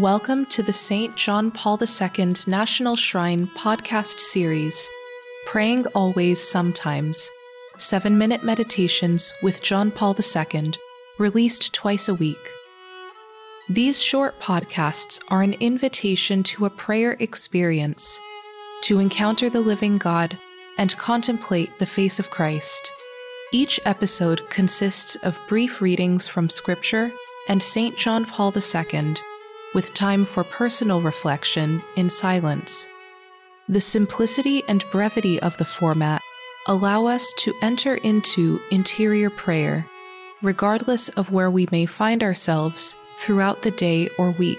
Welcome to the St. John Paul II National Shrine podcast series, Praying Always Sometimes, seven minute meditations with John Paul II, released twice a week. These short podcasts are an invitation to a prayer experience, to encounter the living God and contemplate the face of Christ. Each episode consists of brief readings from Scripture and St. John Paul II with time for personal reflection in silence. The simplicity and brevity of the format allow us to enter into interior prayer, regardless of where we may find ourselves throughout the day or week.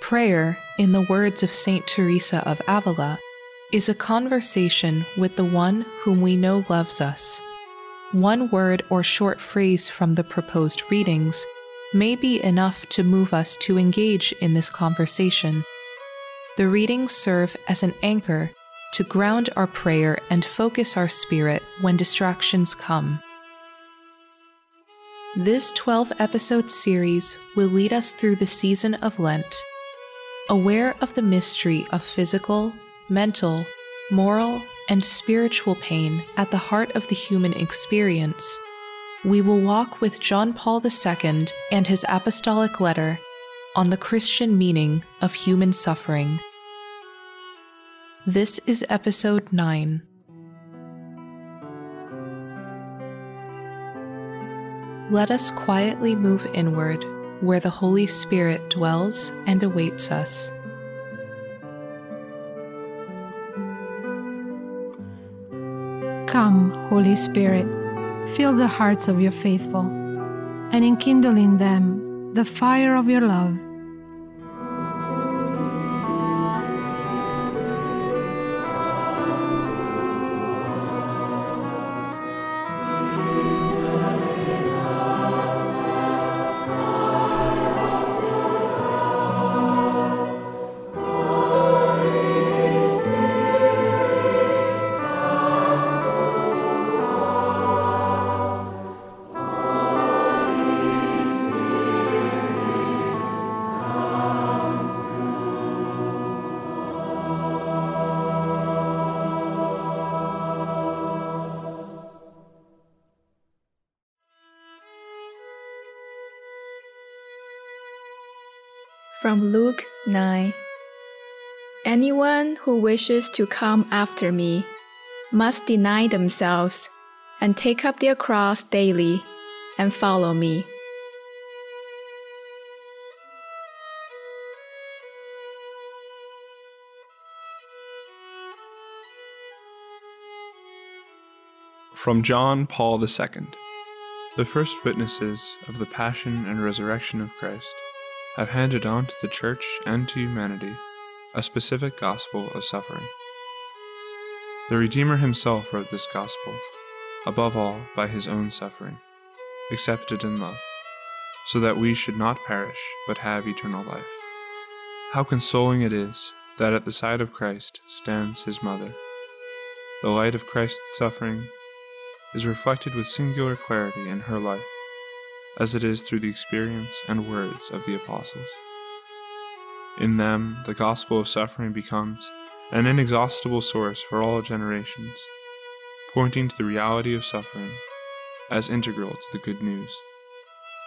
Prayer, in the words of St. Teresa of Avila, is a conversation with the one whom we know loves us. One word or short phrase from the proposed readings may be enough to move us to engage in this conversation. The readings serve as an anchor to ground our prayer and focus our spirit when distractions come. This 12 episode series will lead us through the season of Lent. Aware of the mystery of physical, mental, moral, and spiritual pain at the heart of the human experience, we will walk with John Paul II and his apostolic letter on the Christian meaning of human suffering. This is episode 9. Let us quietly move inward, where the Holy Spirit dwells and awaits us. Come, Holy Spirit fill the hearts of your faithful, and enkindle in them the fire of your love. From Luke 9 Anyone who wishes to come after me must deny themselves and take up their cross daily and follow me. From John Paul II, the first witnesses of the Passion and Resurrection of Christ have handed on to the Church and to humanity a specific gospel of suffering. The Redeemer himself wrote this gospel, above all by his own suffering, accepted in love, so that we should not perish but have eternal life. How consoling it is that at the side of Christ stands his mother. The light of Christ's suffering is reflected with singular clarity in her life as it is through the experience and words of the apostles. In them, the gospel of suffering becomes an inexhaustible source for all generations, pointing to the reality of suffering as integral to the good news.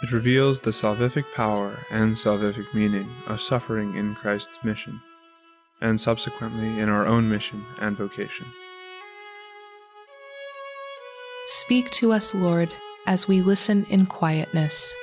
It reveals the salvific power and salvific meaning of suffering in Christ's mission, and subsequently in our own mission and vocation. Speak to us, Lord as we listen in quietness.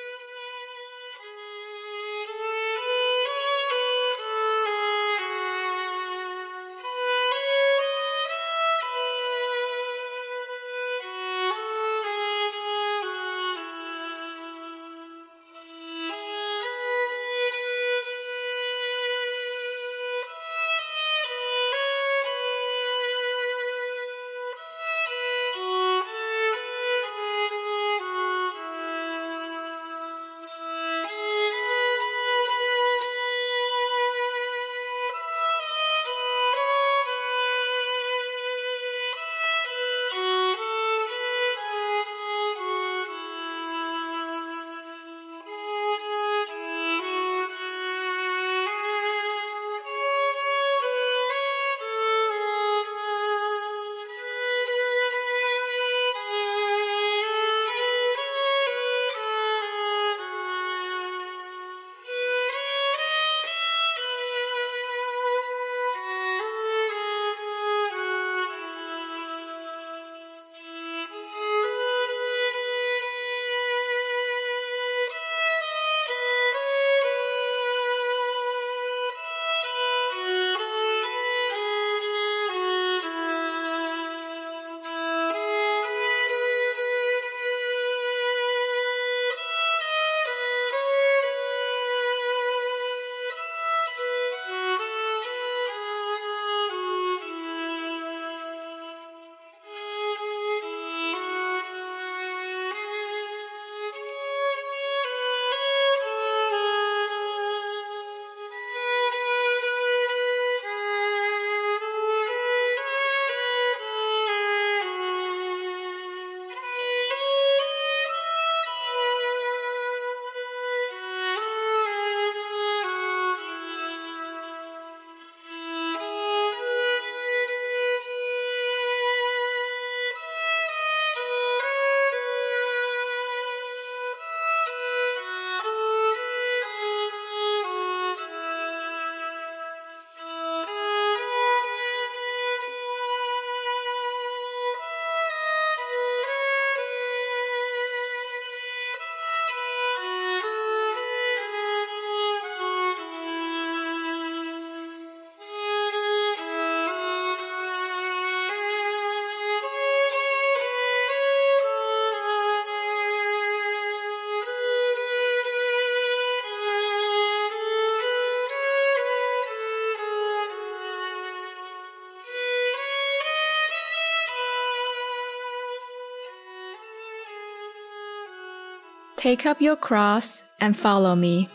Take up your cross and follow me.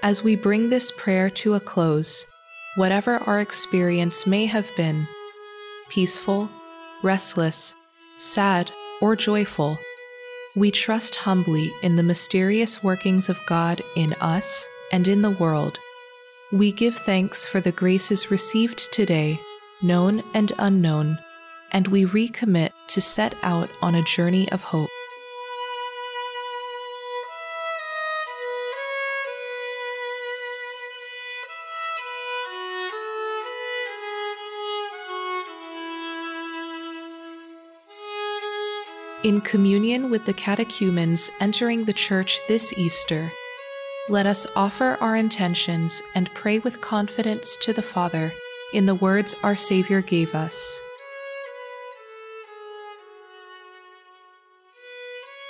As we bring this prayer to a close, whatever our experience may have been peaceful, restless, sad, or joyful we trust humbly in the mysterious workings of God in us and in the world. We give thanks for the graces received today, known and unknown, and we recommit to set out on a journey of hope. In communion with the catechumens entering the Church this Easter, let us offer our intentions and pray with confidence to the Father in the words our Savior gave us.